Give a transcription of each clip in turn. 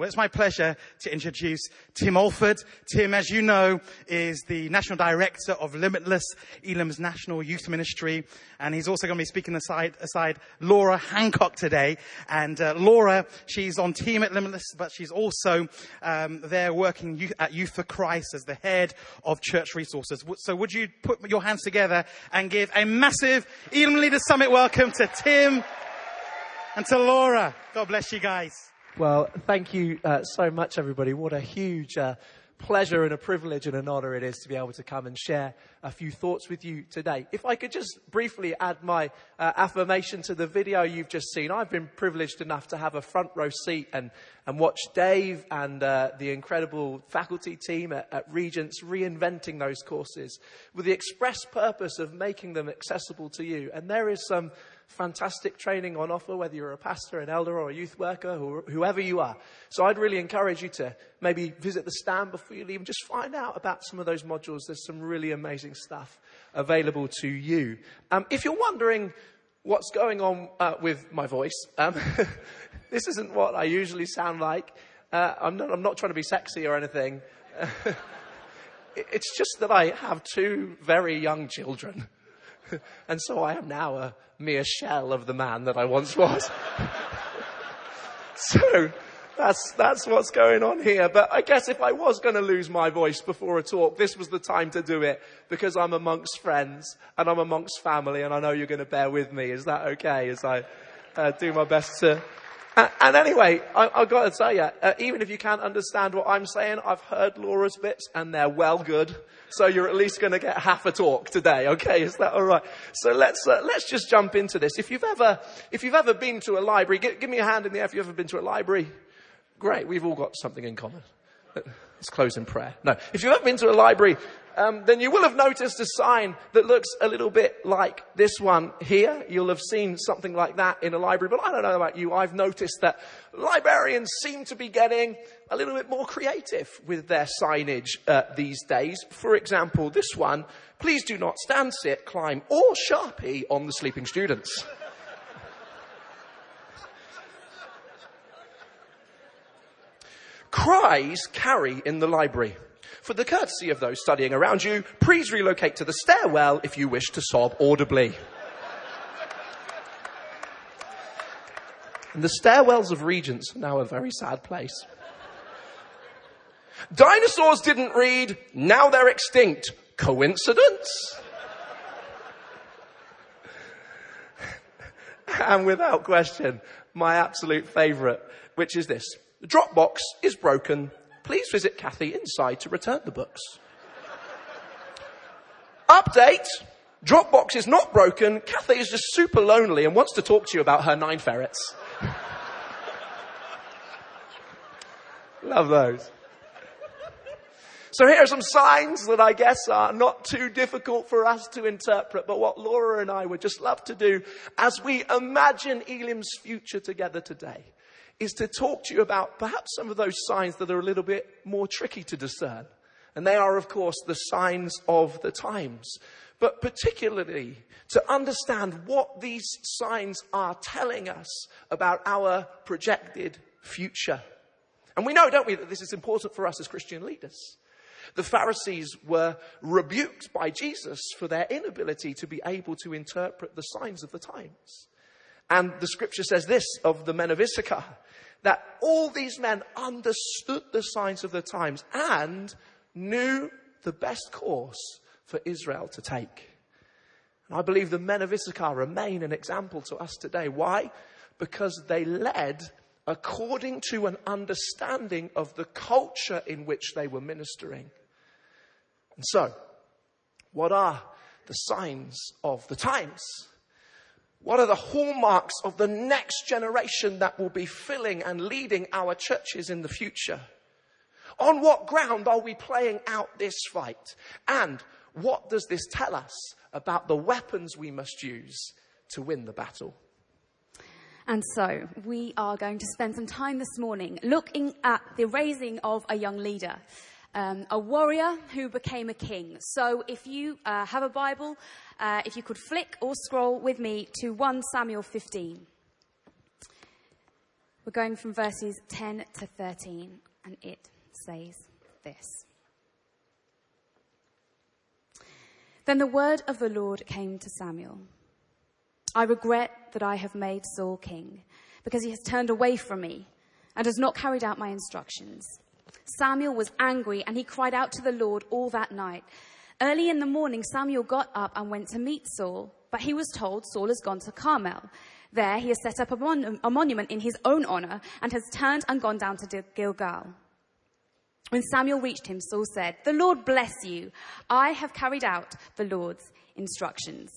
Well, it's my pleasure to introduce Tim Alford. Tim, as you know, is the National Director of Limitless, Elim's National Youth Ministry. And he's also going to be speaking aside, aside Laura Hancock today. And uh, Laura, she's on team at Limitless, but she's also um, there working youth, at Youth for Christ as the head of church resources. So would you put your hands together and give a massive Elam Leaders Summit welcome to Tim and to Laura. God bless you guys. Well, thank you uh, so much, everybody. What a huge uh, pleasure and a privilege and an honor it is to be able to come and share a few thoughts with you today. If I could just briefly add my uh, affirmation to the video you've just seen, I've been privileged enough to have a front row seat and, and watch Dave and uh, the incredible faculty team at, at Regents reinventing those courses with the express purpose of making them accessible to you. And there is some fantastic training on offer, whether you're a pastor, an elder, or a youth worker, or whoever you are. So I'd really encourage you to maybe visit the stand before you leave and just find out about some of those modules. There's some really amazing stuff available to you. Um, if you're wondering what's going on uh, with my voice, um, this isn't what I usually sound like. Uh, I'm, not, I'm not trying to be sexy or anything. it's just that I have two very young children. and so I am now a mere shell of the man that I once was. so that's, that's what's going on here. But I guess if I was going to lose my voice before a talk, this was the time to do it because I'm amongst friends and I'm amongst family and I know you're going to bear with me. Is that okay as I uh, do my best to and, anyway, I, have got to tell you, uh, even if you can't understand what I'm saying, I've heard Laura's bits and they're well good. So you're at least going to get half a talk today. Okay, is that all right? So let's uh, let's just jump into this. If you've ever if you've ever been to a library, give me a hand in the air if you've ever been to a library. Great, we've all got something in common. Let's close in prayer. No, if you've ever been to a library, um, then you will have noticed a sign that looks a little bit like this one here. You'll have seen something like that in a library, but I don't know about you. I've noticed that librarians seem to be getting a little bit more creative with their signage uh, these days. For example, this one, please do not stand, sit, climb, or sharpie on the sleeping students. Cries carry in the library. For the courtesy of those studying around you, please relocate to the stairwell if you wish to sob audibly. And the stairwells of Regents are now a very sad place. Dinosaurs didn't read, now they're extinct. Coincidence? and without question, my absolute favourite, which is this. The Dropbox is broken please visit Kathy inside to return the books. Update. Dropbox is not broken. Kathy is just super lonely and wants to talk to you about her nine ferrets. Love those. So here are some signs that I guess are not too difficult for us to interpret, but what Laura and I would just love to do as we imagine Elim's future together today is to talk to you about perhaps some of those signs that are a little bit more tricky to discern. And they are, of course, the signs of the times. But particularly to understand what these signs are telling us about our projected future. And we know, don't we, that this is important for us as Christian leaders. The Pharisees were rebuked by Jesus for their inability to be able to interpret the signs of the times. And the scripture says this of the men of Issachar that all these men understood the signs of the times and knew the best course for Israel to take. And I believe the men of Issachar remain an example to us today. Why? Because they led according to an understanding of the culture in which they were ministering. And so, what are the signs of the times? What are the hallmarks of the next generation that will be filling and leading our churches in the future? On what ground are we playing out this fight? And what does this tell us about the weapons we must use to win the battle? And so we are going to spend some time this morning looking at the raising of a young leader um, a warrior who became a king. So if you uh, have a Bible, uh, if you could flick or scroll with me to 1 Samuel 15. We're We're going from verses 10 to 13, and it says this. Then the word of the Lord came to Samuel. I regret that I have made Saul king, because he has turned away from me and has not carried out my instructions. Samuel was angry, and he cried out to the Lord all that night. Early in the morning, Samuel got up and went to meet Saul, but he was told Saul has gone to Carmel. There, he has set up a, mon- a monument in his own honor and has turned and gone down to Gilgal. When Samuel reached him, Saul said, The Lord bless you. I have carried out the Lord's instructions.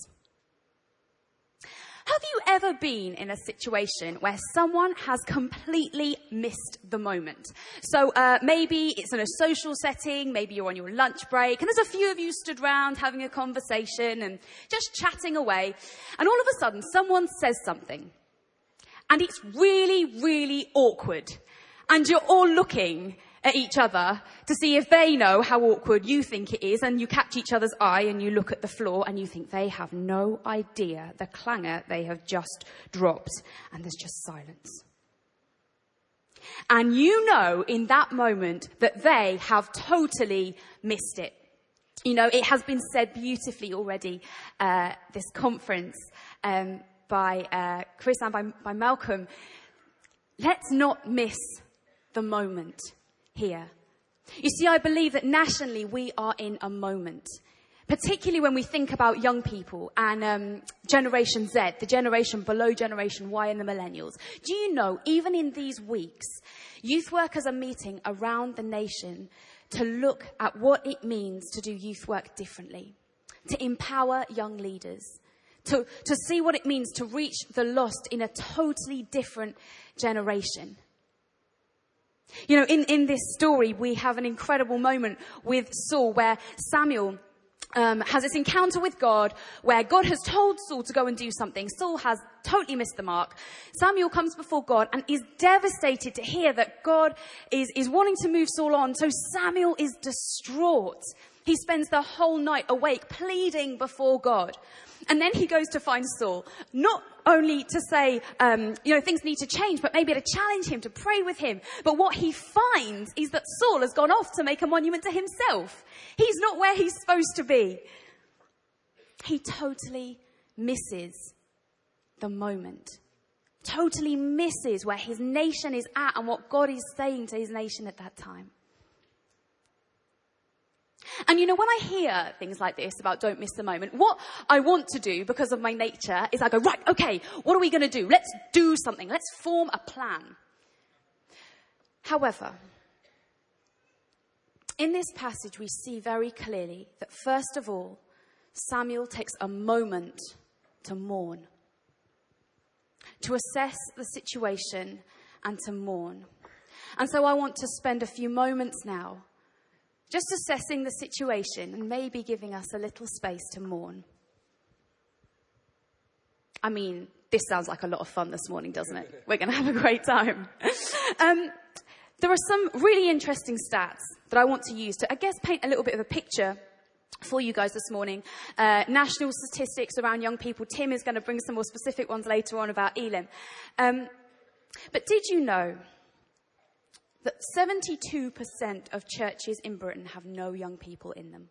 Have you ever been in a situation where someone has completely missed the moment? So uh, maybe it's in a social setting, maybe you're on your lunch break, and there's a few of you stood around having a conversation and just chatting away, and all of a sudden someone says something, and it's really, really awkward, and you're all looking at each other to see if they know how awkward you think it is, and you catch each other's eye and you look at the floor and you think they have no idea the clangor they have just dropped, and there's just silence. And you know in that moment that they have totally missed it. You know, it has been said beautifully already, uh, this conference um, by uh, Chris and by, by Malcolm. Let's not miss the moment here. You see, I believe that nationally we are in a moment, particularly when we think about young people and um, Generation Z, the generation below Generation Y and the millennials. Do you know, even in these weeks, youth workers are meeting around the nation to look at what it means to do youth work differently, to empower young leaders, to, to see what it means to reach the lost in a totally different generation. You know, in, in this story, we have an incredible moment with Saul where Samuel um, has this encounter with God where God has told Saul to go and do something. Saul has totally missed the mark. Samuel comes before God and is devastated to hear that God is, is wanting to move Saul on. So Samuel is distraught. He spends the whole night awake pleading before God. And then he goes to find Saul, not only to say, um, you know, things need to change, but maybe to challenge him, to pray with him. But what he finds is that Saul has gone off to make a monument to himself. He's not where he's supposed to be. He totally misses the moment. Totally misses where his nation is at and what God is saying to his nation at that time. And you know, when I hear things like this about don't miss the moment, what I want to do because of my nature is I go, right, okay, what are we going to do? Let's do something. Let's form a plan. However, in this passage, we see very clearly that first of all, Samuel takes a moment to mourn, to assess the situation and to mourn. And so I want to spend a few moments now just assessing the situation and maybe giving us a little space to mourn. I mean, this sounds like a lot of fun this morning, doesn't it? We're going to have a great time. um, there are some really interesting stats that I want to use to, I guess, paint a little bit of a picture for you guys this morning. Uh, national statistics around young people. Tim is going to bring some more specific ones later on about Elim. Um, but did you know that 72% of churches in Britain have no young people in them.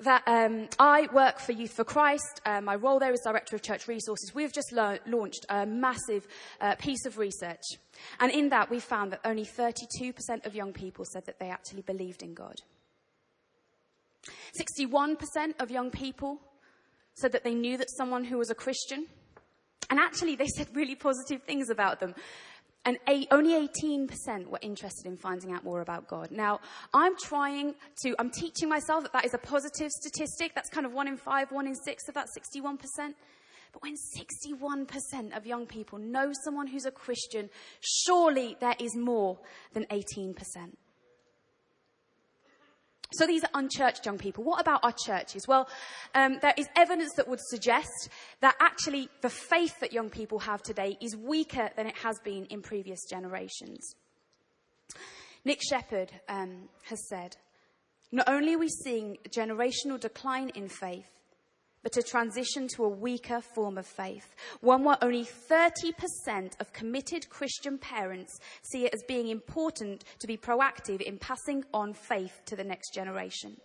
That um, I work for Youth for Christ. Uh, my role there is Director of Church Resources. We've just la- launched a massive uh, piece of research. And in that, we found that only 32% of young people said that they actually believed in God. 61% of young people said that they knew that someone who was a Christian. And actually, they said really positive things about them and eight, only 18% were interested in finding out more about God. Now, I'm trying to, I'm teaching myself that that is a positive statistic. That's kind of one in five, one in six of that 61%. But when 61% of young people know someone who's a Christian, surely there is more than 18%. So these are unchurched young people. What about our churches? Well, um, there is evidence that would suggest that actually the faith that young people have today is weaker than it has been in previous generations. Nick Shepherd um, has said, not only are we seeing a generational decline in faith, but a transition to a weaker form of faith, one where only 30% of committed Christian parents see it as being important to be proactive in passing on faith to the next generation.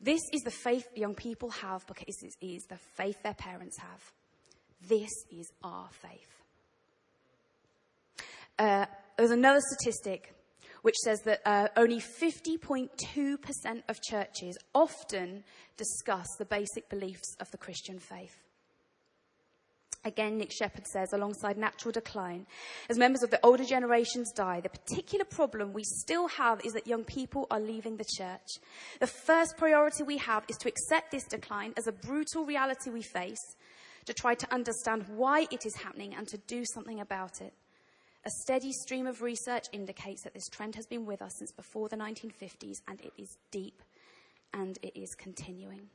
This is the faith young people have because it is the faith their parents have. This is our faith. Uh, there's another statistic which says that uh, only 50.2% of churches often discuss the basic beliefs of the Christian faith. Again, Nick Shepherd says, alongside natural decline, as members of the older generations die, the particular problem we still have is that young people are leaving the church. The first priority we have is to accept this decline as a brutal reality we face, to try to understand why it is happening and to do something about it. A steady stream of research indicates that this trend has been with us since before the 1950s and it is deep and it is continuing.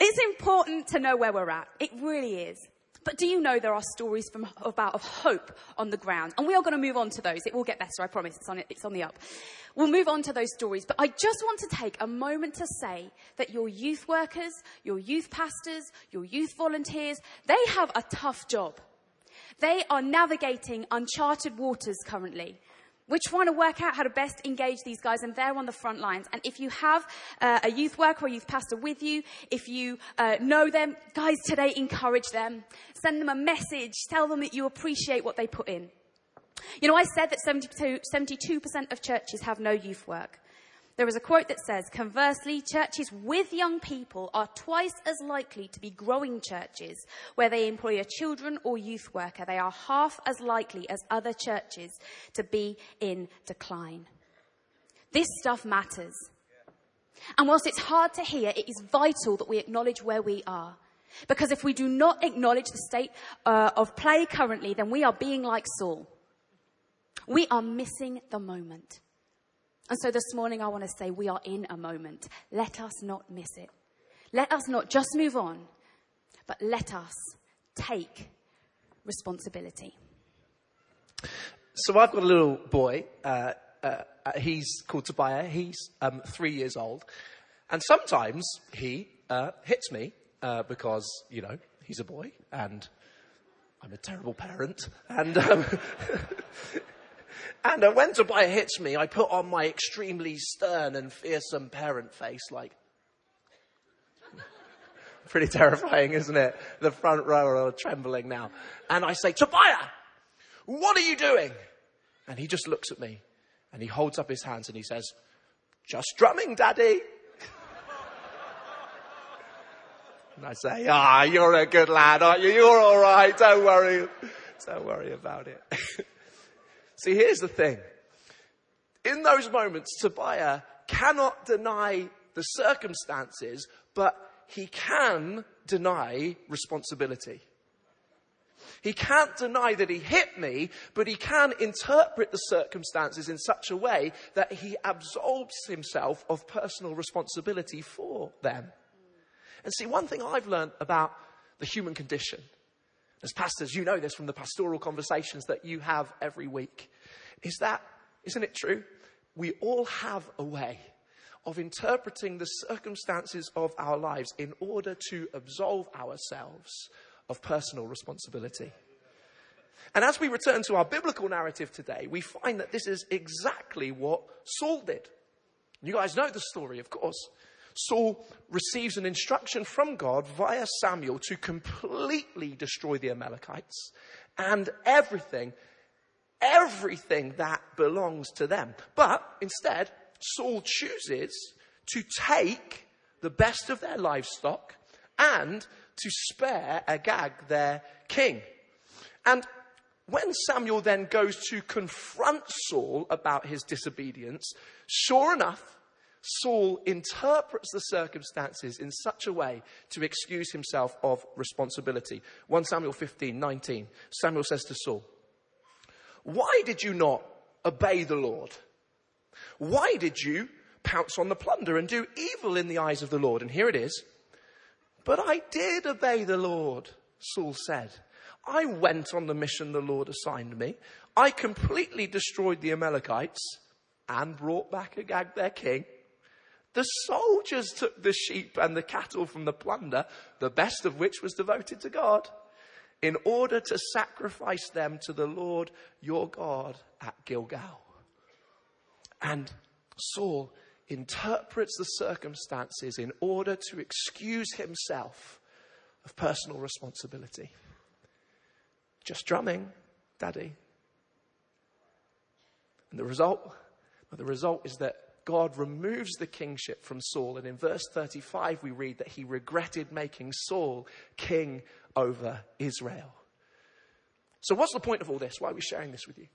It's important to know where we're at. It really is. But do you know there are stories from, about of hope on the ground? And we are going to move on to those. It will get better, I promise. It's on, it's on the up. We'll move on to those stories. But I just want to take a moment to say that your youth workers, your youth pastors, your youth volunteers, they have a tough job. They are navigating uncharted waters currently. We're trying to work out how to best engage these guys, and they're on the front lines. And if you have uh, a youth worker or youth pastor with you, if you uh, know them, guys, today encourage them. Send them a message. Tell them that you appreciate what they put in. You know, I said that 72, 72% of churches have no youth work. There is a quote that says, conversely, churches with young people are twice as likely to be growing churches where they employ a children or youth worker. They are half as likely as other churches to be in decline. This stuff matters. And whilst it's hard to hear, it is vital that we acknowledge where we are. Because if we do not acknowledge the state uh, of play currently, then we are being like Saul. We are missing the moment. And so this morning I want to say we are in a moment. Let us not miss it. Let us not just move on, but let us take responsibility. So I've got a little boy. Uh, uh, uh, he's called Tobiah. He's um, three years old. And sometimes he uh, hits me uh, because, you know, he's a boy and I'm a terrible parent. And um, And uh, when Tobiah hits me, I put on my extremely stern and fearsome parent face, like, pretty terrifying, isn't it? The front row are trembling now. And I say, Tobiah, what are you doing? And he just looks at me and he holds up his hands and he says, just drumming, daddy. and I say, ah, you're a good lad, aren't you? You're all right. Don't worry. Don't worry about it. See, here's the thing. In those moments, Tobiah cannot deny the circumstances, but he can deny responsibility. He can't deny that he hit me, but he can interpret the circumstances in such a way that he absolves himself of personal responsibility for them. And see, one thing I've learned about the human condition as pastors, you know this from the pastoral conversations that you have every week, is that, isn't it true? We all have a way of interpreting the circumstances of our lives in order to absolve ourselves of personal responsibility. And as we return to our biblical narrative today, we find that this is exactly what Saul did. You guys know the story, of course. Saul receives an instruction from God via Samuel to completely destroy the Amalekites and everything, everything that belongs to them. But instead, Saul chooses to take the best of their livestock and to spare Agag, their king. And when Samuel then goes to confront Saul about his disobedience, sure enough, Saul interprets the circumstances in such a way to excuse himself of responsibility. 1 Samuel 15, 19. Samuel says to Saul, Why did you not obey the Lord? Why did you pounce on the plunder and do evil in the eyes of the Lord? And here it is. But I did obey the Lord, Saul said. I went on the mission the Lord assigned me. I completely destroyed the Amalekites and brought back Agag their king. The soldiers took the sheep and the cattle from the plunder, the best of which was devoted to God, in order to sacrifice them to the Lord your God at Gilgal. And Saul interprets the circumstances in order to excuse himself of personal responsibility. Just drumming, Daddy. And the result, well, the result is that God removes the kingship from Saul. And in verse 35, we read that he regretted making Saul king over Israel. So, what's the point of all this? Why are we sharing this with you?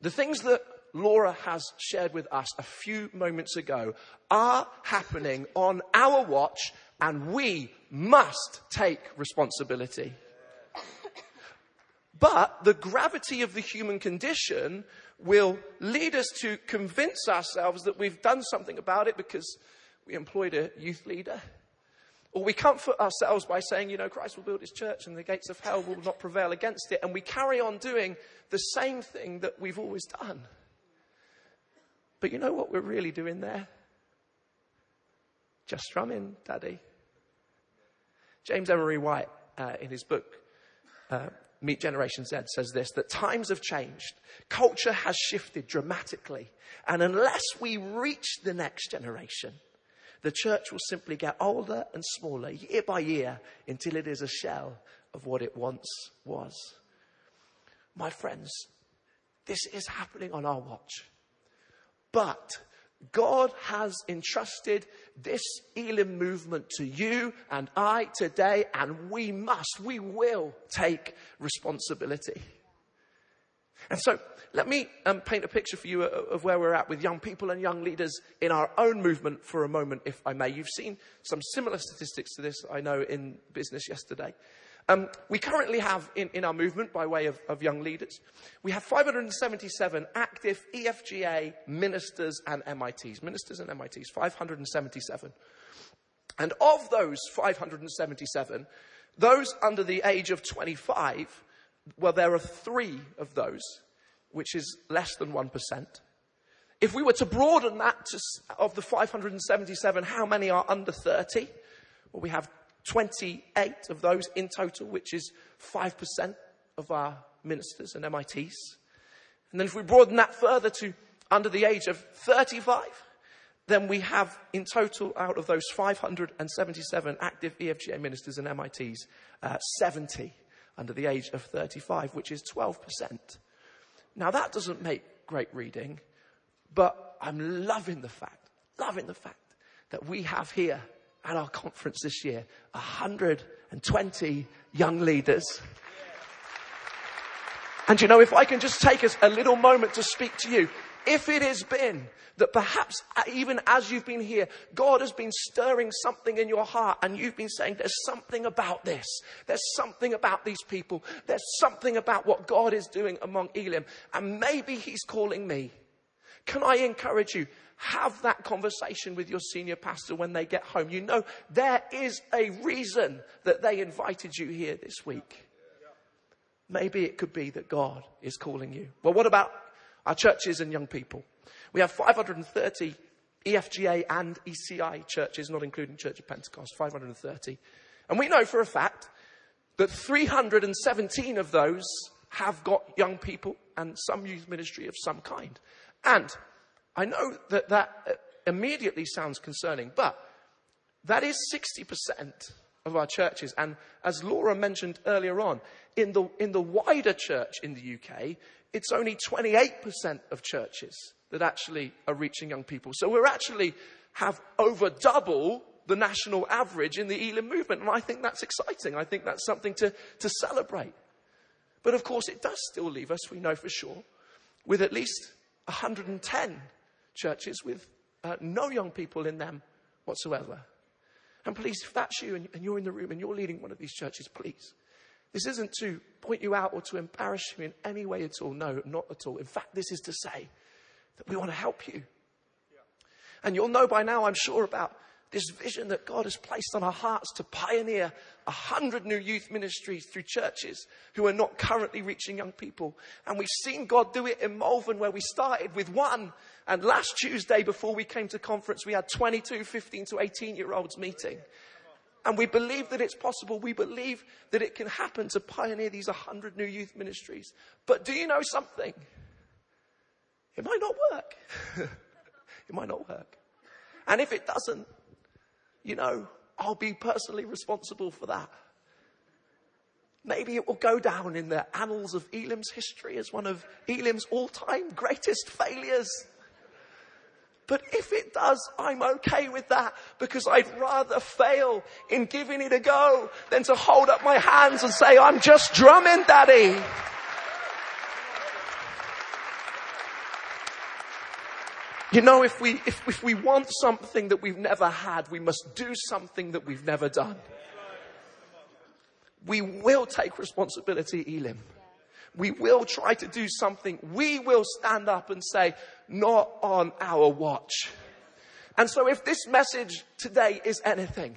The things that Laura has shared with us a few moments ago are happening on our watch, and we must take responsibility. But the gravity of the human condition will lead us to convince ourselves that we've done something about it because we employed a youth leader. Or we comfort ourselves by saying, you know, Christ will build his church and the gates of hell will not prevail against it. And we carry on doing the same thing that we've always done. But you know what we're really doing there? Just strumming, Daddy. James Emery White, uh, in his book, uh, Meet Generation Z says this that times have changed. Culture has shifted dramatically. And unless we reach the next generation, the church will simply get older and smaller year by year until it is a shell of what it once was. My friends, this is happening on our watch. But God has entrusted this Elim movement to you and I today, and we must, we will take responsibility. And so, let me um, paint a picture for you of where we're at with young people and young leaders in our own movement for a moment, if I may. You've seen some similar statistics to this, I know, in business yesterday. Um, we currently have in, in our movement, by way of, of young leaders, we have 577 active EFGA ministers and MITs. Ministers and MITs, 577. And of those 577, those under the age of 25, well, there are three of those, which is less than 1%. If we were to broaden that to, of the 577, how many are under 30? Well, we have 28 of those in total, which is 5% of our ministers and MITs. And then if we broaden that further to under the age of 35, then we have in total out of those 577 active EFGA ministers and MITs, uh, 70 under the age of 35, which is 12%. Now that doesn't make great reading, but I'm loving the fact, loving the fact that we have here at our conference this year 120 young leaders. And you know, if I can just take us a little moment to speak to you, if it has been that perhaps uh, even as you've been here, God has been stirring something in your heart and you've been saying, there's something about this. There's something about these people. There's something about what God is doing among Elim. And maybe He's calling me. Can I encourage you? Have that conversation with your senior pastor when they get home. You know, there is a reason that they invited you here this week. Maybe it could be that God is calling you. Well, what about our churches and young people? We have 530 EFGA and ECI churches, not including Church of Pentecost, 530. And we know for a fact that 317 of those have got young people and some youth ministry of some kind. And I know that that immediately sounds concerning, but that is 60% of our churches. And as Laura mentioned earlier on, in the, in the wider church in the UK, it's only 28% of churches that actually are reaching young people. So we're actually have over double the national average in the Elim movement. And I think that's exciting. I think that's something to, to celebrate. But of course, it does still leave us, we know for sure, with at least 110 churches with uh, no young people in them whatsoever. And please, if that's you and, and you're in the room and you're leading one of these churches, please. This isn't to point you out or to embarrass you in any way at all. No, not at all. In fact, this is to say that we want to help you. And you'll know by now, I'm sure, about this vision that God has placed on our hearts to pioneer a hundred new youth ministries through churches who are not currently reaching young people. And we've seen God do it in Malvern where we started with one. And last Tuesday before we came to conference, we had 22, 15 to 18 year olds meeting. And we believe that it's possible. We believe that it can happen to pioneer these 100 new youth ministries. But do you know something? It might not work. it might not work. And if it doesn't, you know, I'll be personally responsible for that. Maybe it will go down in the annals of Elim's history as one of Elim's all time greatest failures. But if it does, I'm okay with that because I'd rather fail in giving it a go than to hold up my hands and say, I'm just drumming, daddy. You know, if we, if, if we want something that we've never had, we must do something that we've never done. We will take responsibility, Elim. We will try to do something. We will stand up and say, not on our watch. And so if this message today is anything,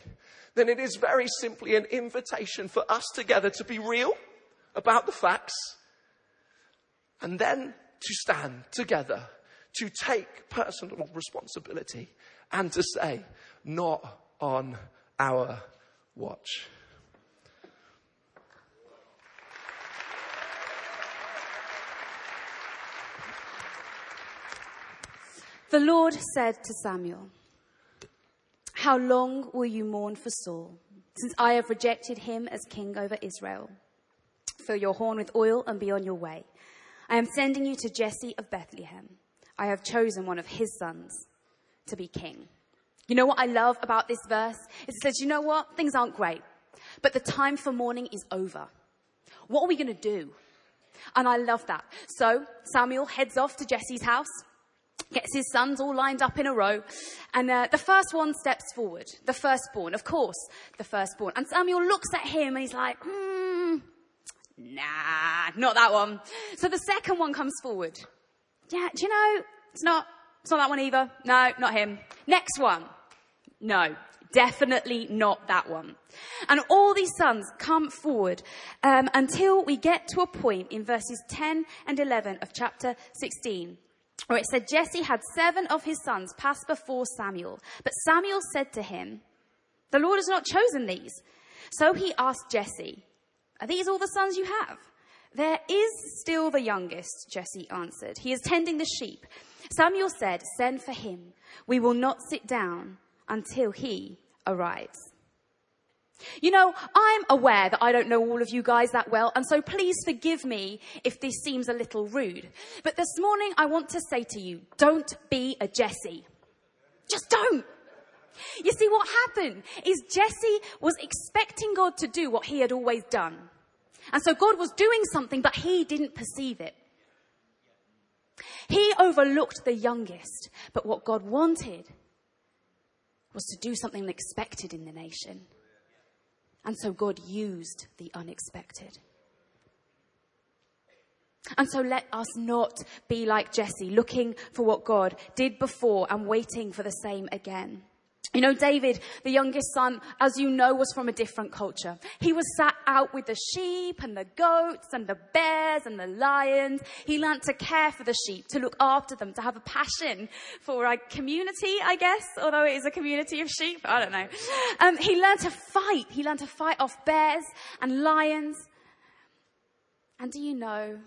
then it is very simply an invitation for us together to be real about the facts and then to stand together to take personal responsibility and to say, not on our watch. The Lord said to Samuel, How long will you mourn for Saul, since I have rejected him as king over Israel? Fill your horn with oil and be on your way. I am sending you to Jesse of Bethlehem. I have chosen one of his sons to be king. You know what I love about this verse? It says, you know what? Things aren't great, but the time for mourning is over. What are we going to do? And I love that. So Samuel heads off to Jesse's house, gets his sons all lined up in a row, and uh, the first one steps forward. The firstborn, of course, the firstborn. And Samuel looks at him and he's like, hmm, nah, not that one. So the second one comes forward yeah, do you know, it's not, it's not that one either. No, not him. Next one. No, definitely not that one. And all these sons come forward um, until we get to a point in verses 10 and 11 of chapter 16 where it said Jesse had seven of his sons pass before Samuel. But Samuel said to him, The Lord has not chosen these. So he asked Jesse, Are these all the sons you have? There is still the youngest, Jesse answered. He is tending the sheep. Samuel said, Send for him. We will not sit down until he arrives. You know, I'm aware that I don't know all of you guys that well, and so please forgive me if this seems a little rude. But this morning I want to say to you, don't be a Jesse. Just don't. You see, what happened is Jesse was expecting God to do what he had always done. And so God was doing something, but he didn't perceive it. He overlooked the youngest, but what God wanted was to do something unexpected in the nation. And so God used the unexpected. And so let us not be like Jesse, looking for what God did before and waiting for the same again. You know, David, the youngest son, as you know, was from a different culture. He was sat out with the sheep and the goats and the bears and the lions. He learnt to care for the sheep, to look after them, to have a passion for a community, I guess, although it is a community of sheep. I don't know. Um, he learned to fight. He learned to fight off bears and lions. And do you know,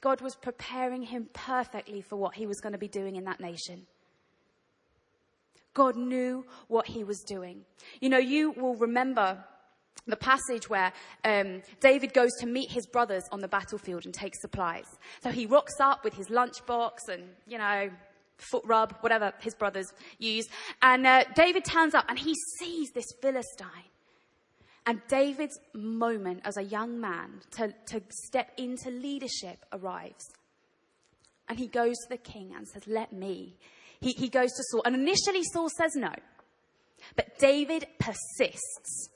God was preparing him perfectly for what he was going to be doing in that nation. God knew what he was doing. You know, you will remember the passage where um, David goes to meet his brothers on the battlefield and take supplies. So he rocks up with his lunchbox and, you know, foot rub, whatever his brothers use. And uh, David turns up and he sees this Philistine. And David's moment as a young man to, to step into leadership arrives. And he goes to the king and says, Let me he, he goes to Saul. And initially, Saul says no. But David persists.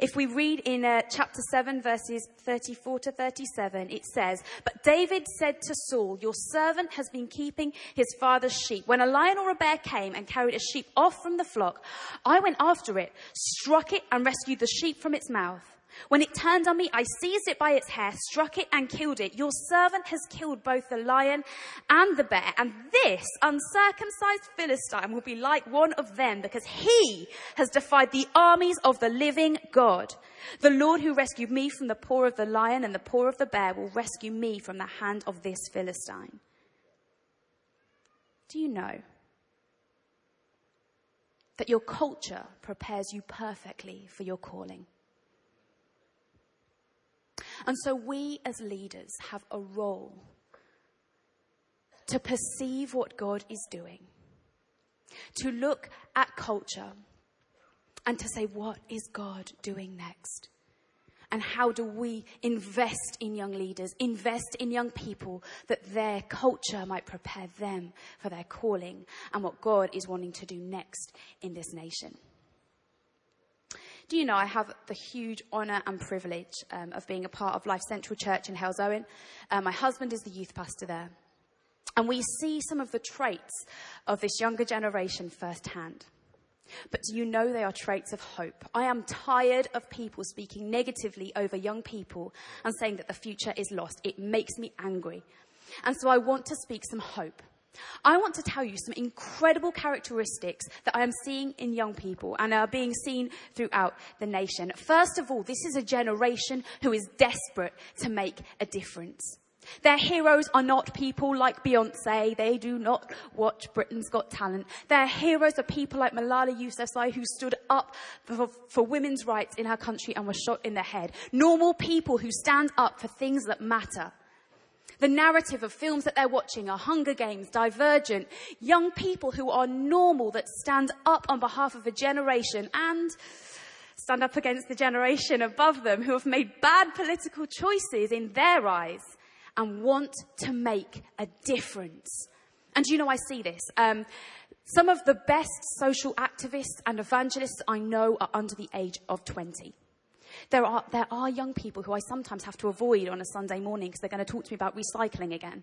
If we read in uh, chapter 7, verses 34 to 37, it says, But David said to Saul, Your servant has been keeping his father's sheep. When a lion or a bear came and carried a sheep off from the flock, I went after it, struck it, and rescued the sheep from its mouth. When it turned on me, I seized it by its hair, struck it, and killed it. Your servant has killed both the lion and the bear, and this uncircumcised Philistine will be like one of them because he has defied the armies of the living God. The Lord who rescued me from the paw of the lion and the paw of the bear will rescue me from the hand of this Philistine. Do you know that your culture prepares you perfectly for your calling? And so we as leaders have a role to perceive what God is doing, to look at culture and to say, what is God doing next? And how do we invest in young leaders, invest in young people that their culture might prepare them for their calling and what God is wanting to do next in this nation? Do you know I have the huge honour and privilege um, of being a part of Life Central Church in Halesowen? Uh, my husband is the youth pastor there. And we see some of the traits of this younger generation firsthand. But do you know they are traits of hope? I am tired of people speaking negatively over young people and saying that the future is lost. It makes me angry. And so I want to speak some hope. I want to tell you some incredible characteristics that I am seeing in young people and are being seen throughout the nation. First of all, this is a generation who is desperate to make a difference. Their heroes are not people like Beyonce. They do not watch Britain's Got Talent. Their heroes are people like Malala Yousafzai who stood up for, for, women's rights in her country and was shot in the head. Normal people who stand up for things that matter. The narrative of films that they're watching are Hunger Games, Divergent, young people who are normal that stand up on behalf of a generation and stand up against the generation above them who have made bad political choices in their eyes and want to make a difference. And you know, I see this. Um, some of the best social activists and evangelists I know are under the age of 20. There are, there are young people who I sometimes have to avoid on a Sunday morning because they're going to talk to me about recycling again.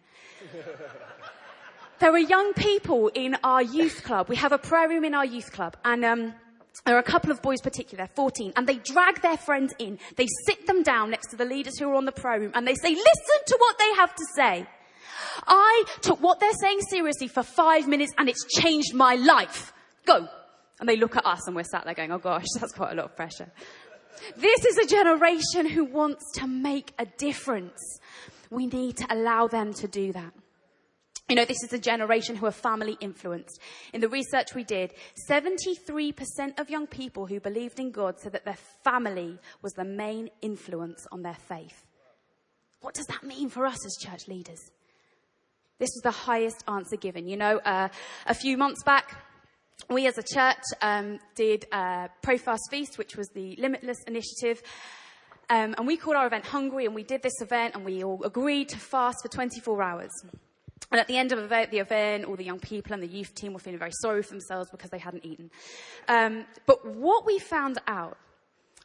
there are young people in our youth club. We have a prayer room in our youth club and, um, there are a couple of boys particular, 14, and they drag their friends in. They sit them down next to the leaders who are on the prayer room and they say, listen to what they have to say. I took what they're saying seriously for five minutes and it's changed my life. Go. And they look at us and we're sat there going, oh gosh, that's quite a lot of pressure. This is a generation who wants to make a difference. We need to allow them to do that. You know, this is a generation who are family influenced. In the research we did, 73% of young people who believed in God said that their family was the main influence on their faith. What does that mean for us as church leaders? This was the highest answer given. You know, uh, a few months back, we as a church um, did a Pray Fast Feast, which was the Limitless initiative. Um, and we called our event Hungry, and we did this event, and we all agreed to fast for 24 hours. And at the end of the event, all the young people and the youth team were feeling very sorry for themselves because they hadn't eaten. Um, but what we found out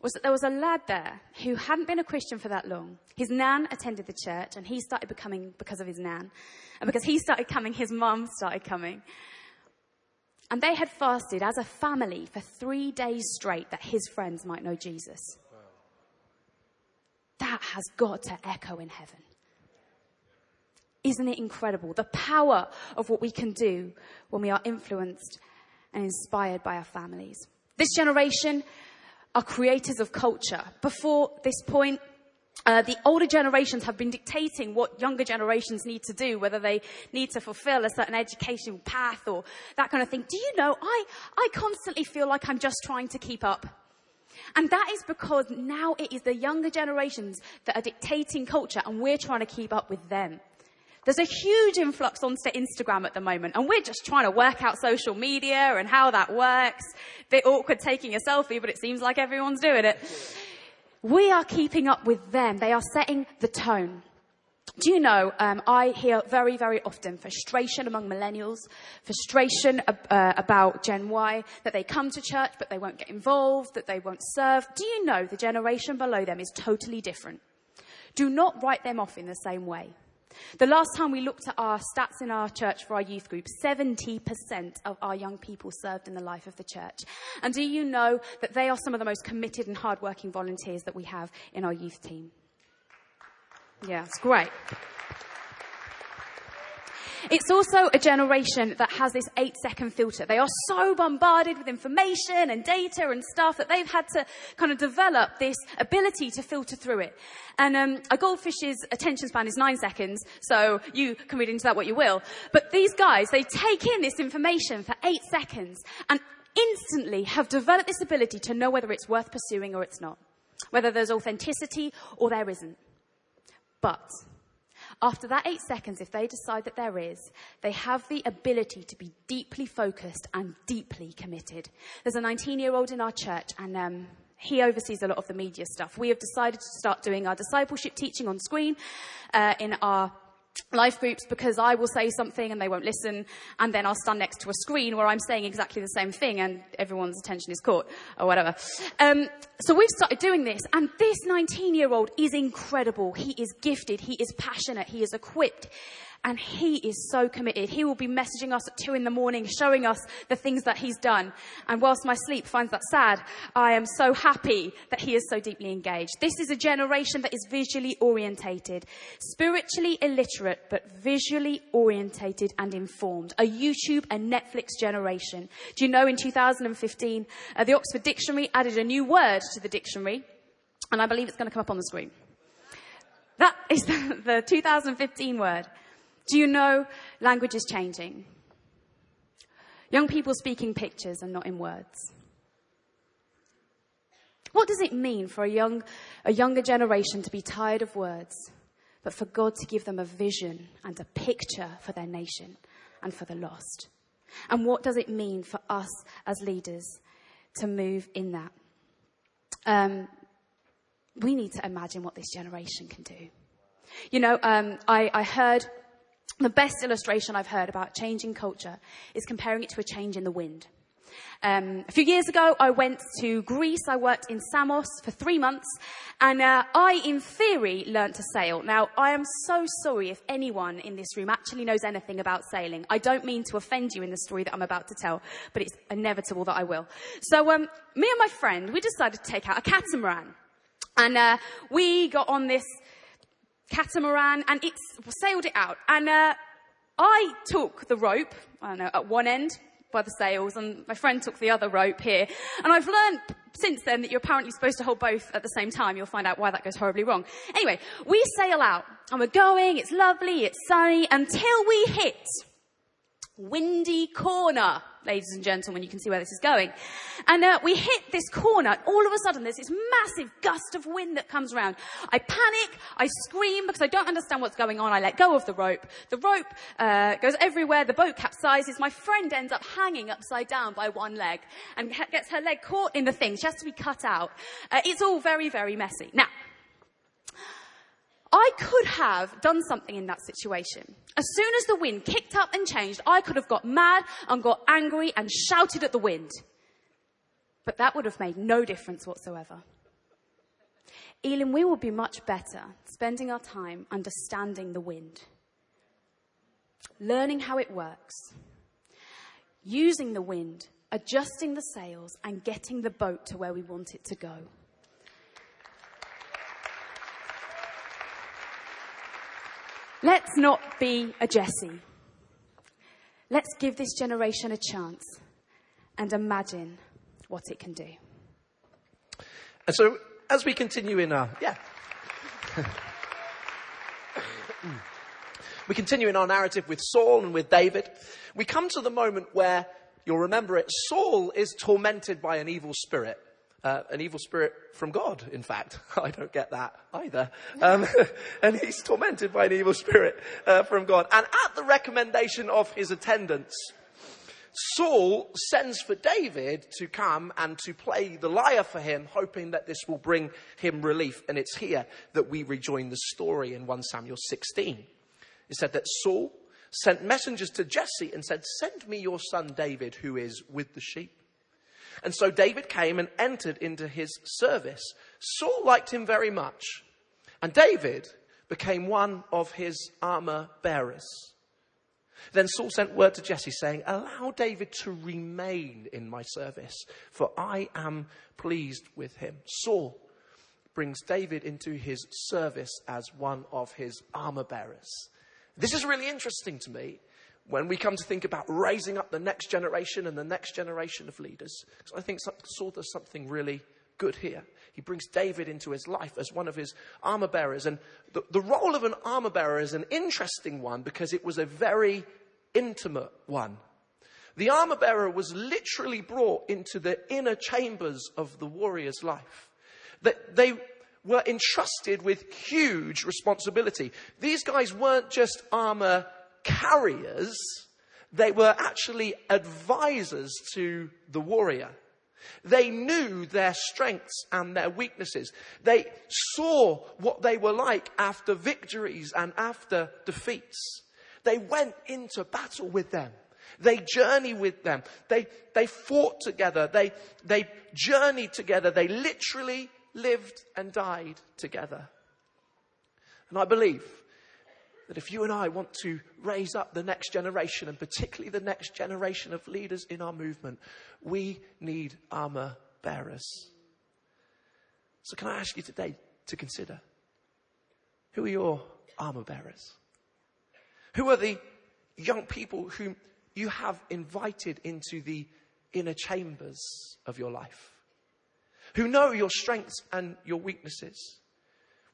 was that there was a lad there who hadn't been a Christian for that long. His nan attended the church, and he started becoming because of his nan. And because he started coming, his mum started coming. And they had fasted as a family for three days straight that his friends might know Jesus. That has got to echo in heaven. Isn't it incredible? The power of what we can do when we are influenced and inspired by our families. This generation are creators of culture. Before this point, uh, the older generations have been dictating what younger generations need to do, whether they need to fulfill a certain education path or that kind of thing. Do you know, I, I constantly feel like I'm just trying to keep up. And that is because now it is the younger generations that are dictating culture and we're trying to keep up with them. There's a huge influx onto Instagram at the moment, and we're just trying to work out social media and how that works. Bit awkward taking a selfie, but it seems like everyone's doing it. We are keeping up with them. They are setting the tone. Do you know, um, I hear very, very often frustration among millennials, frustration uh, about Gen Y, that they come to church but they won't get involved, that they won't serve. Do you know the generation below them is totally different? Do not write them off in the same way. The last time we looked at our stats in our church for our youth group, 70% of our young people served in the life of the church. And do you know that they are some of the most committed and hardworking volunteers that we have in our youth team? Yeah, it's great. It's also a generation that has this eight second filter. They are so bombarded with information and data and stuff that they've had to kind of develop this ability to filter through it. And um, a goldfish's attention span is nine seconds, so you can read into that what you will. But these guys, they take in this information for eight seconds and instantly have developed this ability to know whether it's worth pursuing or it's not. Whether there's authenticity or there isn't. But after that eight seconds, if they decide that there is, they have the ability to be deeply focused and deeply committed. There's a 19 year old in our church, and um, he oversees a lot of the media stuff. We have decided to start doing our discipleship teaching on screen uh, in our life groups because I will say something and they won't listen, and then I'll stand next to a screen where I'm saying exactly the same thing and everyone's attention is caught or whatever. Um, so we've started doing this, and this 19 year old is incredible. He is gifted, he is passionate, he is equipped. And he is so committed. He will be messaging us at two in the morning, showing us the things that he's done. And whilst my sleep finds that sad, I am so happy that he is so deeply engaged. This is a generation that is visually orientated, spiritually illiterate, but visually orientated and informed. A YouTube and Netflix generation. Do you know in 2015, uh, the Oxford Dictionary added a new word to the dictionary? And I believe it's going to come up on the screen. That is the, the 2015 word. Do you know language is changing? Young people speaking pictures and not in words. What does it mean for a, young, a younger generation to be tired of words, but for God to give them a vision and a picture for their nation and for the lost? And what does it mean for us as leaders to move in that? Um, we need to imagine what this generation can do. You know, um, I, I heard the best illustration I've heard about changing culture is comparing it to a change in the wind. Um, a few years ago, I went to Greece. I worked in Samos for three months, and uh, I, in theory, learnt to sail. Now, I am so sorry if anyone in this room actually knows anything about sailing. I don't mean to offend you in the story that I'm about to tell, but it's inevitable that I will. So, um, me and my friend, we decided to take out a catamaran, and uh, we got on this catamaran and it sailed it out. And uh, I took the rope, I don't know, at one end by the sails, and my friend took the other rope here. And I've learned since then that you're apparently supposed to hold both at the same time. You'll find out why that goes horribly wrong. Anyway, we sail out and we're going, it's lovely, it's sunny, until we hit Windy Corner ladies and gentlemen. You can see where this is going. And uh, we hit this corner. All of a sudden, there's this massive gust of wind that comes around. I panic. I scream because I don't understand what's going on. I let go of the rope. The rope uh, goes everywhere. The boat capsizes. My friend ends up hanging upside down by one leg and gets her leg caught in the thing. She has to be cut out. Uh, it's all very, very messy. Now, I could have done something in that situation. As soon as the wind kicked up and changed, I could have got mad and got angry and shouted at the wind. But that would have made no difference whatsoever. Elim, we will be much better spending our time understanding the wind, learning how it works, using the wind, adjusting the sails, and getting the boat to where we want it to go. Let's not be a Jesse. Let's give this generation a chance and imagine what it can do. And so, as we continue in our, yeah. we continue in our narrative with Saul and with David. We come to the moment where, you'll remember it, Saul is tormented by an evil spirit uh, an evil spirit from God, in fact. I don't get that either. Um, and he's tormented by an evil spirit uh, from God. And at the recommendation of his attendants, Saul sends for David to come and to play the lyre for him, hoping that this will bring him relief. And it's here that we rejoin the story in 1 Samuel 16. It said that Saul sent messengers to Jesse and said, Send me your son David, who is with the sheep. And so David came and entered into his service. Saul liked him very much. And David became one of his armor bearers. Then Saul sent word to Jesse saying, Allow David to remain in my service, for I am pleased with him. Saul brings David into his service as one of his armor bearers. This is really interesting to me when we come to think about raising up the next generation and the next generation of leaders. So I think Saul does something really good here. He brings David into his life as one of his armor bearers. And the, the role of an armor bearer is an interesting one because it was a very intimate one. The armor bearer was literally brought into the inner chambers of the warrior's life. That they were entrusted with huge responsibility. These guys weren't just armor carriers, they were actually advisors to the warrior. They knew their strengths and their weaknesses. They saw what they were like after victories and after defeats. They went into battle with them. They journeyed with them. They, they fought together. They, they journeyed together. They literally lived and died together. And I believe that if you and I want to raise up the next generation, and particularly the next generation of leaders in our movement, we need armor bearers. So, can I ask you today to consider who are your armor bearers? Who are the young people whom you have invited into the inner chambers of your life? Who know your strengths and your weaknesses?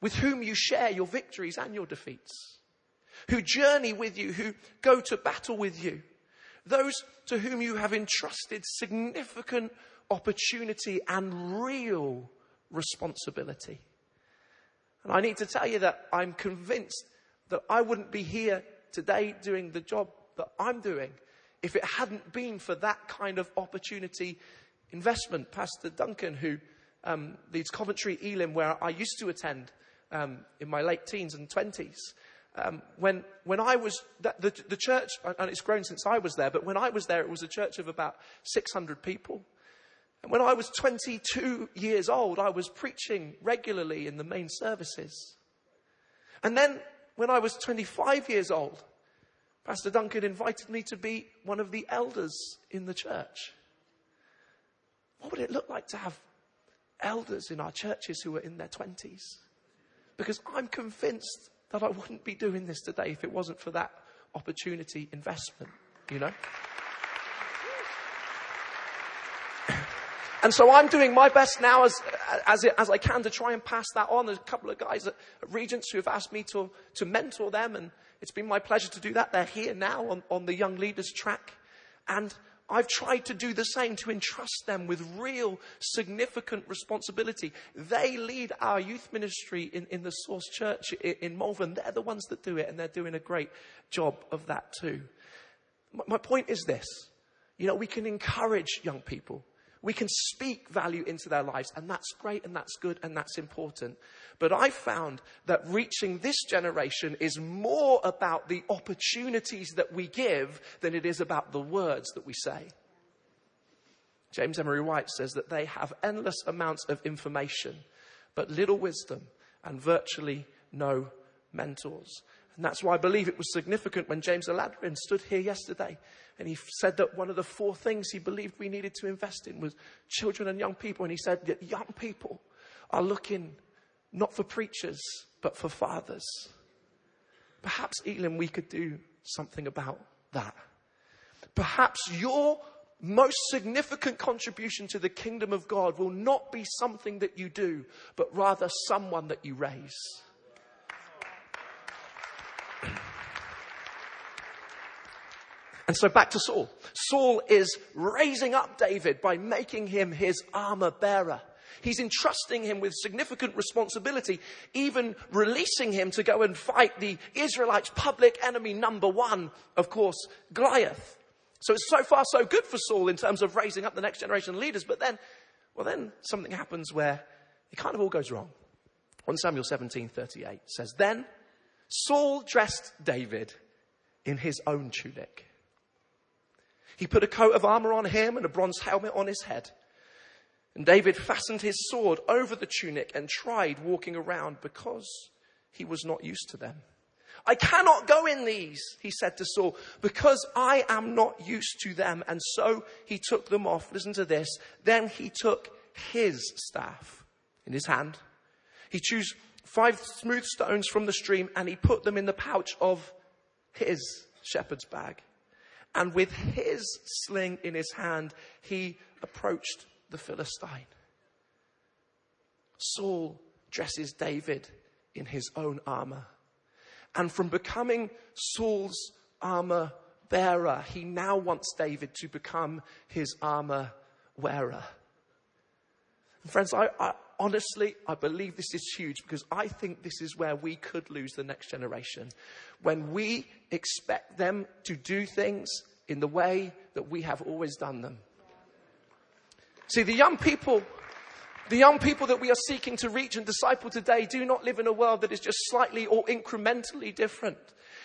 With whom you share your victories and your defeats? Who journey with you, who go to battle with you, those to whom you have entrusted significant opportunity and real responsibility. And I need to tell you that I'm convinced that I wouldn't be here today doing the job that I'm doing if it hadn't been for that kind of opportunity investment. Pastor Duncan, who um, leads Coventry Elim, where I used to attend um, in my late teens and 20s, um, when, when I was, the, the, the church, and it's grown since I was there, but when I was there, it was a church of about 600 people. And when I was 22 years old, I was preaching regularly in the main services. And then when I was 25 years old, Pastor Duncan invited me to be one of the elders in the church. What would it look like to have elders in our churches who are in their 20s? Because I'm convinced that I wouldn't be doing this today if it wasn't for that opportunity investment, you know? And so I'm doing my best now as, as, as, I can to try and pass that on. There's a couple of guys at, at Regents who have asked me to, to mentor them, and it's been my pleasure to do that. They're here now on, on the Young Leaders track. And I've tried to do the same to entrust them with real significant responsibility. They lead our youth ministry in, in the Source Church in, Malvern. They're the ones that do it, and they're doing a great job of that too. My, my point is this you know, we can encourage young people. We can speak value into their lives, and that's great, and that's good, and that's important. But I found that reaching this generation is more about the opportunities that we give than it is about the words that we say. James Emery White says that they have endless amounts of information, but little wisdom and virtually no mentors. And that's why I believe it was significant when James Aladrin stood here yesterday and he said that one of the four things he believed we needed to invest in was children and young people. And he said that young people are looking not for preachers, but for fathers. Perhaps, Elim, we could do something about that. Perhaps your most significant contribution to the kingdom of God will not be something that you do, but rather someone that you raise. And so back to Saul. Saul is raising up David by making him his armor bearer. He's entrusting him with significant responsibility, even releasing him to go and fight the Israelites' public enemy number one, of course, Goliath. So it's so far so good for Saul in terms of raising up the next generation of leaders. But then, well, then something happens where it kind of all goes wrong. 1 Samuel 17 38 says, Then Saul dressed David in his own tunic. He put a coat of armor on him and a bronze helmet on his head. And David fastened his sword over the tunic and tried walking around because he was not used to them. I cannot go in these, he said to Saul, because I am not used to them. And so he took them off. Listen to this. Then he took his staff in his hand. He chose five smooth stones from the stream and he put them in the pouch of his shepherd's bag. And with his sling in his hand, he approached the Philistine. Saul dresses David in his own armor. And from becoming Saul's armor bearer, he now wants David to become his armor wearer. And friends, I, I, honestly, I believe this is huge because I think this is where we could lose the next generation. When we expect them to do things in the way that we have always done them. See, the young people, the young people that we are seeking to reach and disciple today do not live in a world that is just slightly or incrementally different.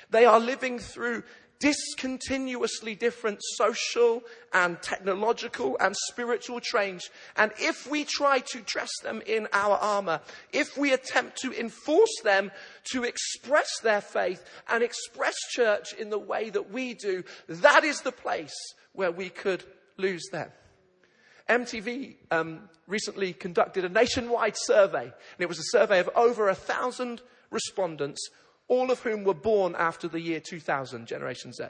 They are living through discontinuously different social and technological and spiritual change. And if we try to dress them in our armor, if we attempt to enforce them to express their faith and express church in the way that we do, that is the place where we could lose them. MTV um, recently conducted a nationwide survey, and it was a survey of over a thousand respondents, all of whom were born after the year 2000, Generation Z.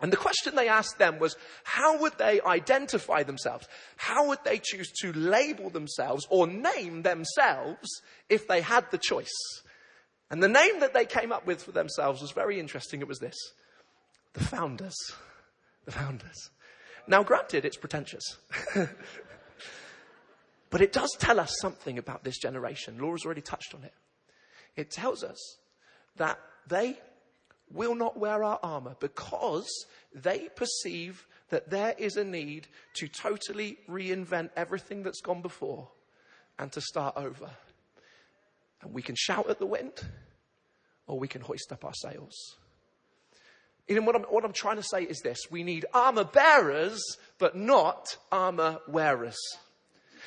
And the question they asked them was, how would they identify themselves? How would they choose to label themselves or name themselves if they had the choice? And the name that they came up with for themselves was very interesting. It was this the founders. The founders. Now, granted, it's pretentious. but it does tell us something about this generation. Laura's already touched on it. It tells us that they will not wear our armor because they perceive that there is a need to totally reinvent everything that's gone before and to start over. And we can shout at the wind or we can hoist up our sails. Know, what I'm, what I'm trying to say is this we need armor bearers, but not armor wearers.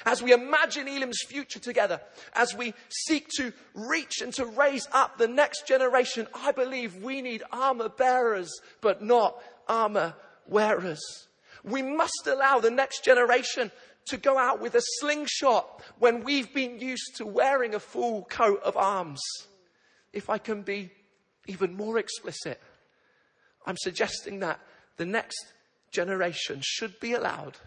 As we imagine Elim's future together, as we seek to reach and to raise up the next generation, I believe we need armor bearers, but not armor wearers. We must allow the next generation to go out with a slingshot when we've been used to wearing a full coat of arms. If I can be even more explicit, I'm suggesting that the next generation should be allowed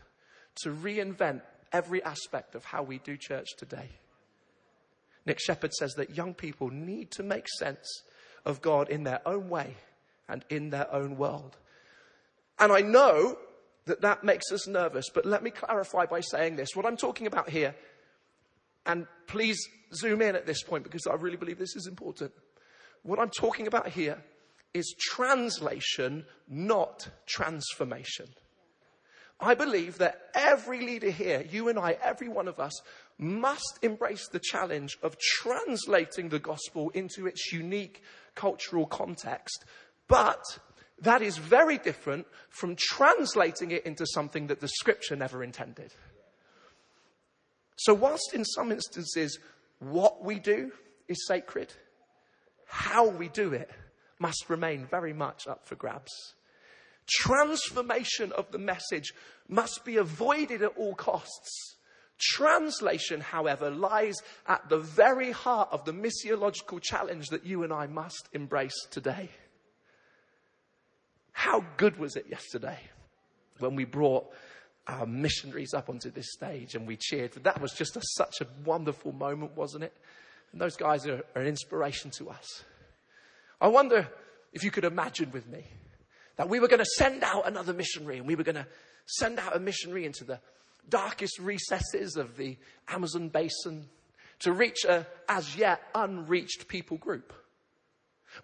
to reinvent every aspect of how we do church today. Nick Shepherd says that young people need to make sense of God in their own way and in their own world. And I know that that makes us nervous, but let me clarify by saying this. What I'm talking about here, and please zoom in at this point because I really believe this is important. What I'm talking about here is translation, not transformation. I believe that every leader here, you and I, every one of us, must embrace the challenge of translating the gospel into its unique cultural context. But that is very different from translating it into something that the scripture never intended. So, whilst in some instances what we do is sacred, how we do it must remain very much up for grabs. Transformation of the message must be avoided at all costs. Translation, however, lies at the very heart of the missiological challenge that you and I must embrace today. How good was it yesterday when we brought our missionaries up onto this stage and we cheered? That was just a, such a wonderful moment, wasn't it? And those guys are, are an inspiration to us. I wonder if you could imagine with me that we were going to send out another missionary and we were going to send out a missionary into the darkest recesses of the Amazon basin to reach a as yet unreached people group.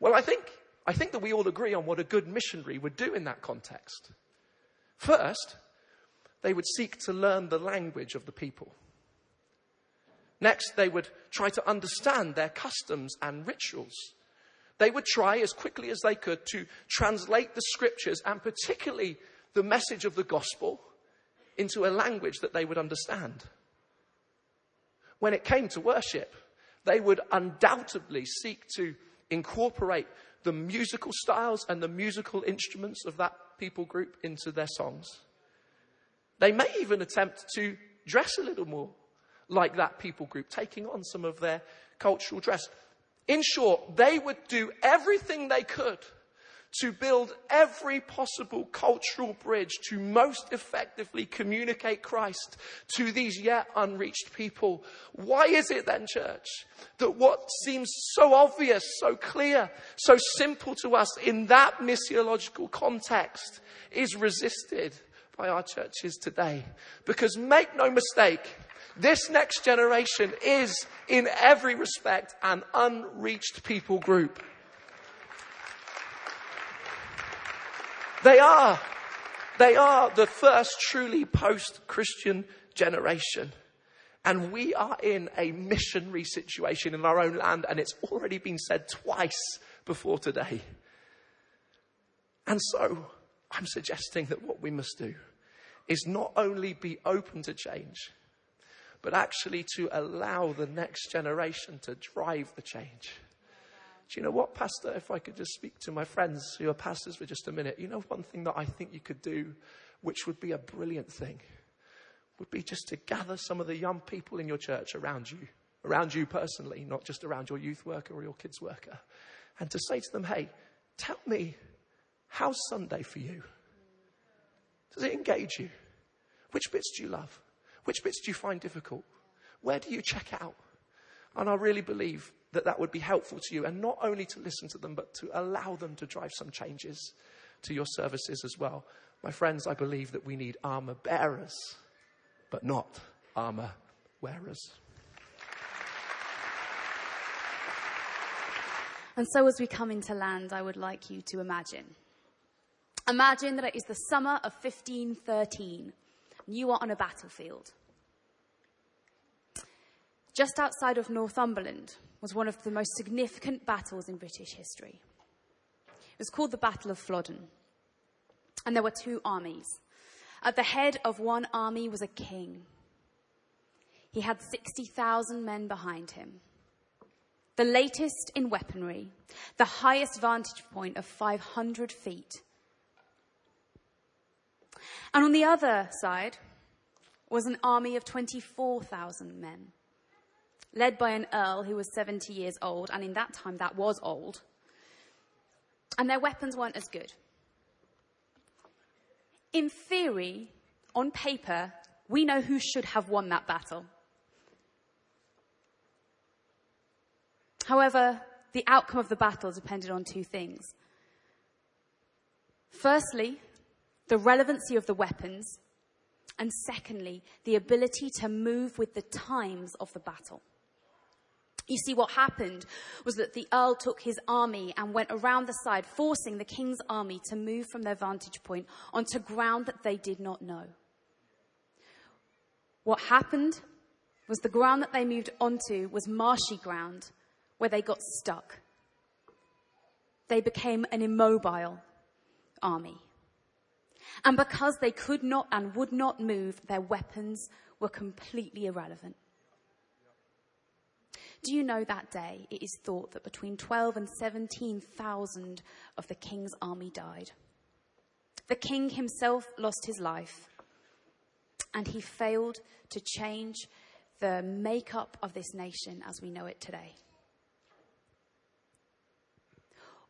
Well, I think, I think that we all agree on what a good missionary would do in that context. First, they would seek to learn the language of the people. Next, they would try to understand their customs and rituals. They would try as quickly as they could to translate the scriptures and particularly the message of the gospel into a language that they would understand. When it came to worship, they would undoubtedly seek to incorporate the musical styles and the musical instruments of that people group into their songs. They may even attempt to dress a little more like that people group, taking on some of their cultural dress. In short, they would do everything they could to build every possible cultural bridge to most effectively communicate Christ to these yet unreached people. Why is it then, church, that what seems so obvious, so clear, so simple to us in that missiological context is resisted by our churches today? Because make no mistake, this next generation is, in every respect, an unreached people group. They are. They are the first truly post Christian generation. And we are in a missionary situation in our own land, and it's already been said twice before today. And so, I'm suggesting that what we must do is not only be open to change, but actually to allow the next generation to drive the change. Do you know what, Pastor? If I could just speak to my friends who are pastors for just a minute, you know, one thing that I think you could do, which would be a brilliant thing, would be just to gather some of the young people in your church around you, around you personally, not just around your youth worker or your kids worker, and to say to them, hey, tell me, how's Sunday for you? Does it engage you? Which bits do you love? Which bits do you find difficult? Where do you check out? And I really believe that that would be helpful to you, and not only to listen to them, but to allow them to drive some changes to your services as well. My friends, I believe that we need armor bearers, but not armor wearers. And so, as we come into land, I would like you to imagine. Imagine that it is the summer of 1513. You are on a battlefield. Just outside of Northumberland was one of the most significant battles in British history. It was called the Battle of Flodden. And there were two armies. At the head of one army was a king. He had 60,000 men behind him. The latest in weaponry, the highest vantage point of 500 feet. And on the other side was an army of 24,000 men led by an earl who was 70 years old, and in that time that was old. And their weapons weren't as good. In theory, on paper, we know who should have won that battle. However, the outcome of the battle depended on two things. Firstly, the relevancy of the weapons, and secondly, the ability to move with the times of the battle. You see, what happened was that the Earl took his army and went around the side, forcing the king's army to move from their vantage point onto ground that they did not know. What happened was the ground that they moved onto was marshy ground where they got stuck. They became an immobile army. And because they could not and would not move, their weapons were completely irrelevant. Do you know that day it is thought that between 12 and 17,000 of the king's army died? The king himself lost his life, and he failed to change the makeup of this nation as we know it today.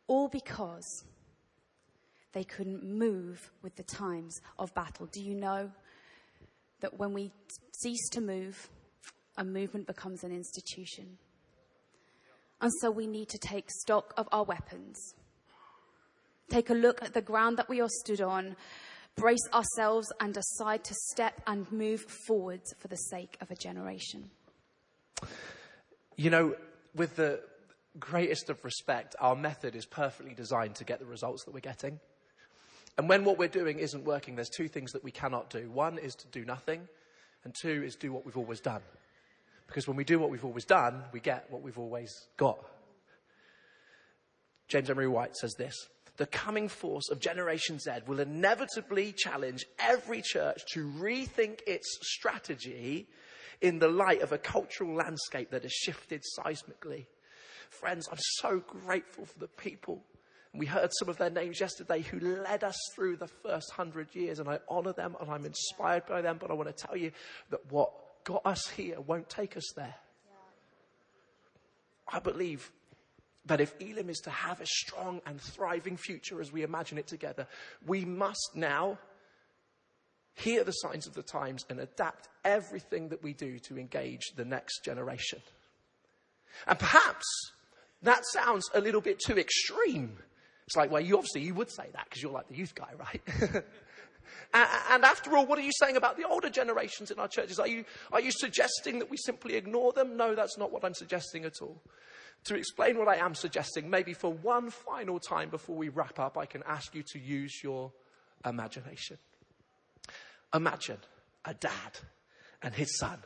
All because they couldn't move with the times of battle. Do you know that when we cease to move, a movement becomes an institution. And so we need to take stock of our weapons. Take a look at the ground that we are stood on, brace ourselves, and decide to step and move forwards for the sake of a generation. You know, with the greatest of respect, our method is perfectly designed to get the results that we're getting. And when what we're doing isn't working, there's two things that we cannot do. One is to do nothing, and two is do what we've always done. Because when we do what we've always done, we get what we've always got. James Emery White says this The coming force of Generation Z will inevitably challenge every church to rethink its strategy in the light of a cultural landscape that has shifted seismically. Friends, I'm so grateful for the people we heard some of their names yesterday who led us through the first hundred years, and I honor them and I'm inspired by them. But I want to tell you that what got us here won't take us there. Yeah. I believe that if Elim is to have a strong and thriving future as we imagine it together, we must now hear the signs of the times and adapt everything that we do to engage the next generation. And perhaps that sounds a little bit too extreme it's like, well, you obviously you would say that because you're like the youth guy, right? and after all, what are you saying about the older generations in our churches? Are you, are you suggesting that we simply ignore them? No, that's not what I'm suggesting at all. To explain what I am suggesting, maybe for one final time before we wrap up, I can ask you to use your imagination. Imagine a dad and his son,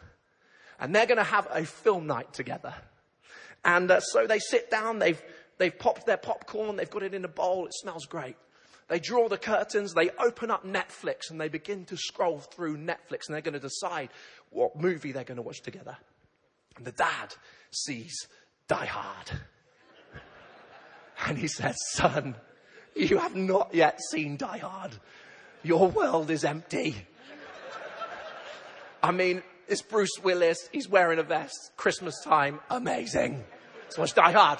and they're going to have a film night together. And uh, so they sit down, they've They've popped their popcorn, they've got it in a bowl, it smells great. They draw the curtains, they open up Netflix, and they begin to scroll through Netflix, and they're going to decide what movie they're going to watch together. And the dad sees Die Hard. And he says, Son, you have not yet seen Die Hard. Your world is empty. I mean, it's Bruce Willis. He's wearing a vest. Christmas time. Amazing. Let's watch Die Hard.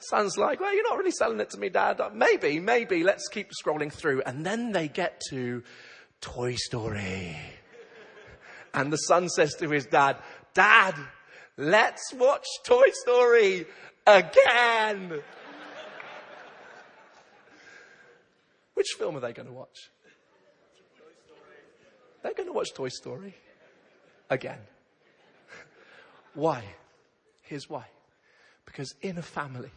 Son's like, well, you're not really selling it to me, Dad. Uh, maybe, maybe. Let's keep scrolling through. And then they get to Toy Story. And the son says to his dad, Dad, let's watch Toy Story again. Which film are they going to watch? They're going to watch Toy Story again. why? Here's why. Because in a family,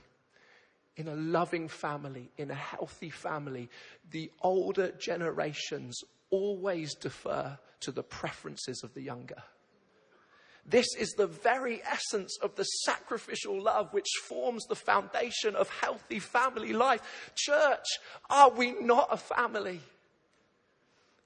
in a loving family, in a healthy family, the older generations always defer to the preferences of the younger. This is the very essence of the sacrificial love which forms the foundation of healthy family life. Church, are we not a family?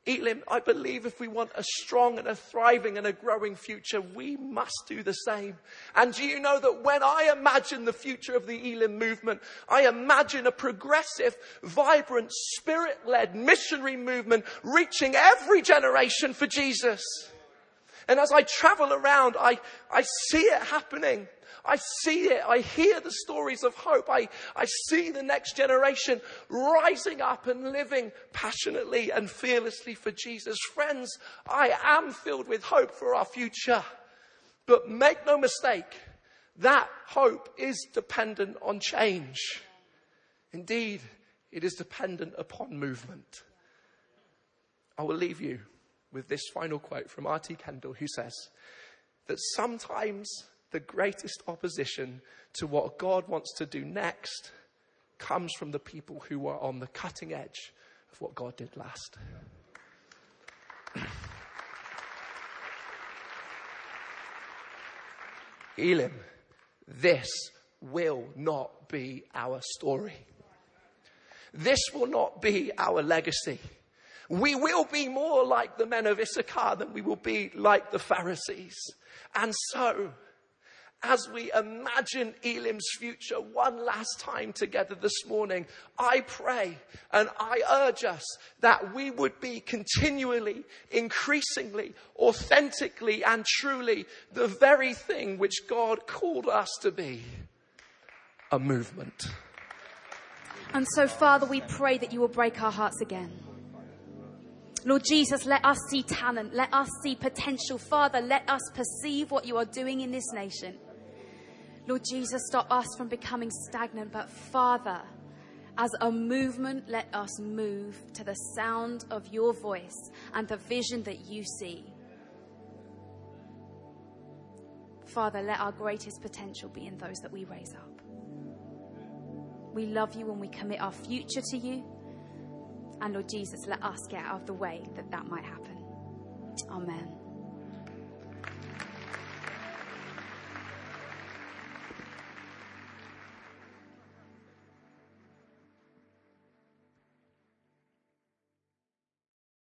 Elim, I believe if we want a strong and a thriving and a growing future, we must do the same. And do you know that when I imagine the future of the Elim movement, I imagine a progressive, vibrant, spirit-led missionary movement reaching every generation for Jesus. And as I travel around, I, I see it happening. I see it. I hear the stories of hope. I, I see the next generation rising up and living passionately and fearlessly for Jesus. Friends, I am filled with hope for our future. But make no mistake, that hope is dependent on change. Indeed, it is dependent upon movement. I will leave you with this final quote from R.T. Kendall, who says that sometimes the greatest opposition to what God wants to do next comes from the people who are on the cutting edge of what God did last. Elim, this will not be our story. This will not be our legacy. We will be more like the men of Issachar than we will be like the Pharisees. And so, as we imagine Elim's future one last time together this morning, I pray and I urge us that we would be continually, increasingly, authentically, and truly the very thing which God called us to be a movement. And so, Father, we pray that you will break our hearts again. Lord Jesus, let us see talent. Let us see potential. Father, let us perceive what you are doing in this nation. Lord Jesus, stop us from becoming stagnant, but Father, as a movement, let us move to the sound of your voice and the vision that you see. Father, let our greatest potential be in those that we raise up. We love you and we commit our future to you. And Lord Jesus, let us get out of the way that that might happen. Amen.